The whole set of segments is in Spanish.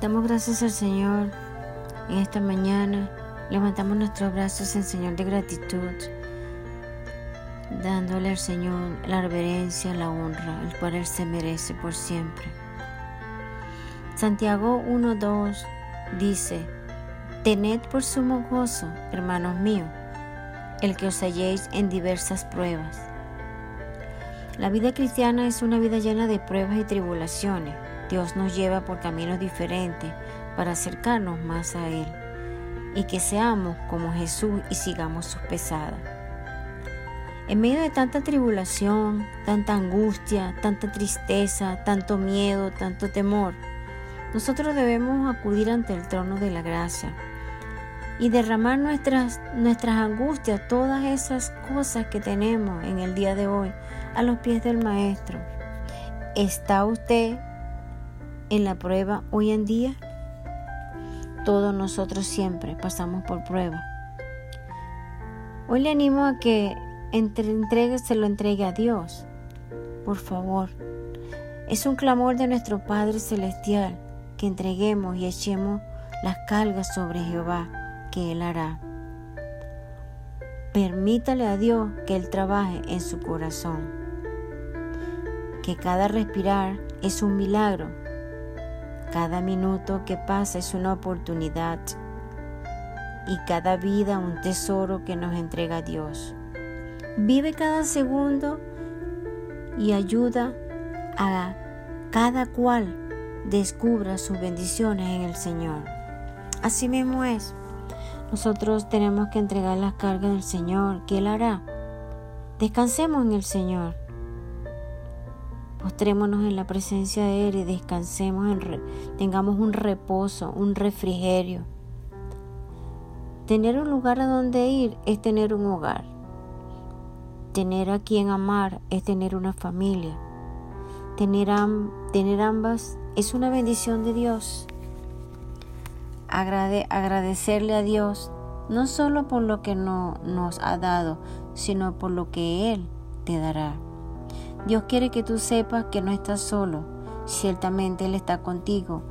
Damos gracias al Señor en esta mañana. Levantamos nuestros brazos en señal de gratitud, dándole al Señor la reverencia, la honra, el cual Él se merece por siempre. Santiago 1.2 dice, Tened por sumo gozo, hermanos míos, el que os halléis en diversas pruebas. La vida cristiana es una vida llena de pruebas y tribulaciones. Dios nos lleva por caminos diferentes para acercarnos más a Él y que seamos como Jesús y sigamos sus pesadas. En medio de tanta tribulación, tanta angustia, tanta tristeza, tanto miedo, tanto temor, nosotros debemos acudir ante el trono de la gracia y derramar nuestras, nuestras angustias, todas esas cosas que tenemos en el día de hoy, a los pies del Maestro. ¿Está usted en la prueba hoy en día? Todos nosotros siempre pasamos por prueba. Hoy le animo a que entre, se lo entregue a Dios. Por favor. Es un clamor de nuestro Padre Celestial que entreguemos y echemos las cargas sobre Jehová que Él hará. Permítale a Dios que Él trabaje en su corazón. Que cada respirar es un milagro. Cada minuto que pasa es una oportunidad. Y cada vida un tesoro que nos entrega Dios. Vive cada segundo y ayuda a cada cual descubra sus bendiciones en el Señor. Así mismo es. Nosotros tenemos que entregar las cargas del Señor, que Él hará. Descansemos en el Señor. Postrémonos en la presencia de Él y descansemos, en tengamos un reposo, un refrigerio. Tener un lugar a donde ir es tener un hogar. Tener a quien amar es tener una familia. Tener, tener ambas es una bendición de Dios agradecerle a Dios no solo por lo que no, nos ha dado, sino por lo que Él te dará. Dios quiere que tú sepas que no estás solo, ciertamente Él está contigo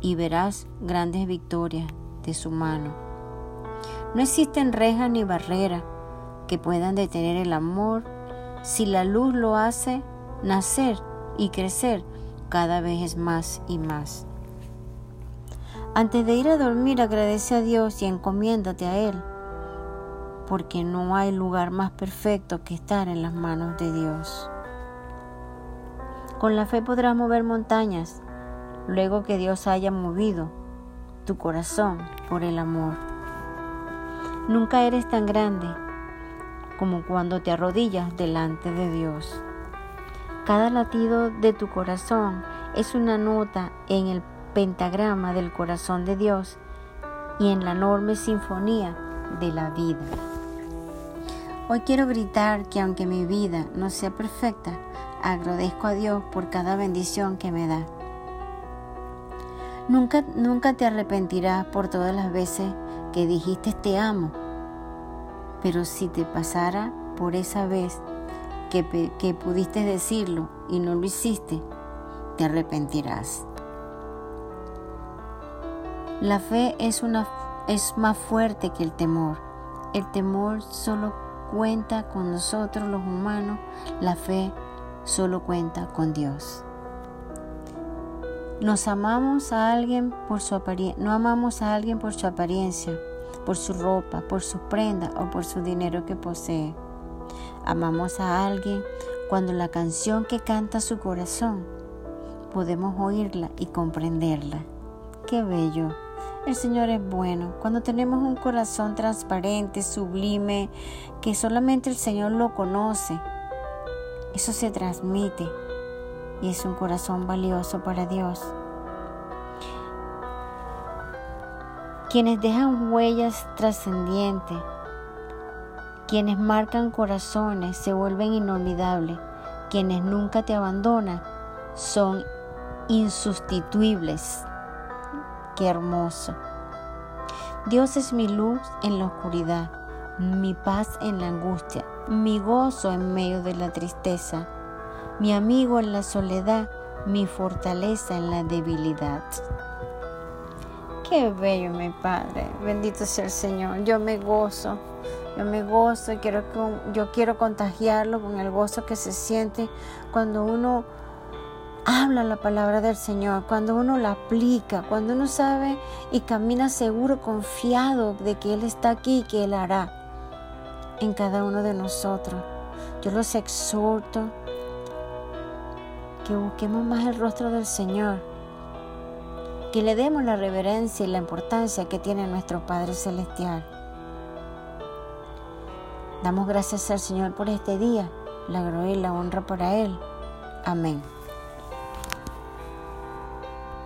y verás grandes victorias de su mano. No existen rejas ni barreras que puedan detener el amor si la luz lo hace nacer y crecer cada vez más y más. Antes de ir a dormir agradece a Dios y encomiéndate a Él, porque no hay lugar más perfecto que estar en las manos de Dios. Con la fe podrás mover montañas, luego que Dios haya movido tu corazón por el amor. Nunca eres tan grande como cuando te arrodillas delante de Dios. Cada latido de tu corazón es una nota en el pentagrama del corazón de Dios y en la enorme sinfonía de la vida. Hoy quiero gritar que aunque mi vida no sea perfecta, agradezco a Dios por cada bendición que me da. Nunca, nunca te arrepentirás por todas las veces que dijiste te amo, pero si te pasara por esa vez que, pudiste decirlo y no lo hiciste, te arrepentirás. La fe es, una, es más fuerte que el temor. El temor solo cuenta con nosotros los humanos, la fe solo cuenta con Dios. Nos amamos a alguien por su no amamos a alguien por su apariencia, por su ropa, por su prenda o por su dinero que posee. Amamos a alguien cuando la canción que canta su corazón podemos oírla y comprenderla. Qué bello. El Señor es bueno. Cuando tenemos un corazón transparente, sublime, que solamente el Señor lo conoce, eso se transmite y es un corazón valioso para Dios. Quienes dejan huellas trascendientes, quienes marcan corazones, se vuelven inolvidables. Quienes nunca te abandonan son insustituibles. Qué hermoso. Dios es mi luz en la oscuridad, mi paz en la angustia, mi gozo en medio de la tristeza, mi amigo en la soledad, mi fortaleza en la debilidad. Qué bello, mi Padre. Bendito sea el Señor. Yo me gozo. Yo me gozo y yo quiero contagiarlo con el gozo que se siente cuando uno habla la palabra del Señor, cuando uno la aplica, cuando uno sabe y camina seguro, confiado de que Él está aquí y que Él hará en cada uno de nosotros. Yo los exhorto que busquemos más el rostro del Señor, que le demos la reverencia y la importancia que tiene nuestro Padre Celestial. Damos gracias al Señor por este día, la gloria y la honra para Él. Amén.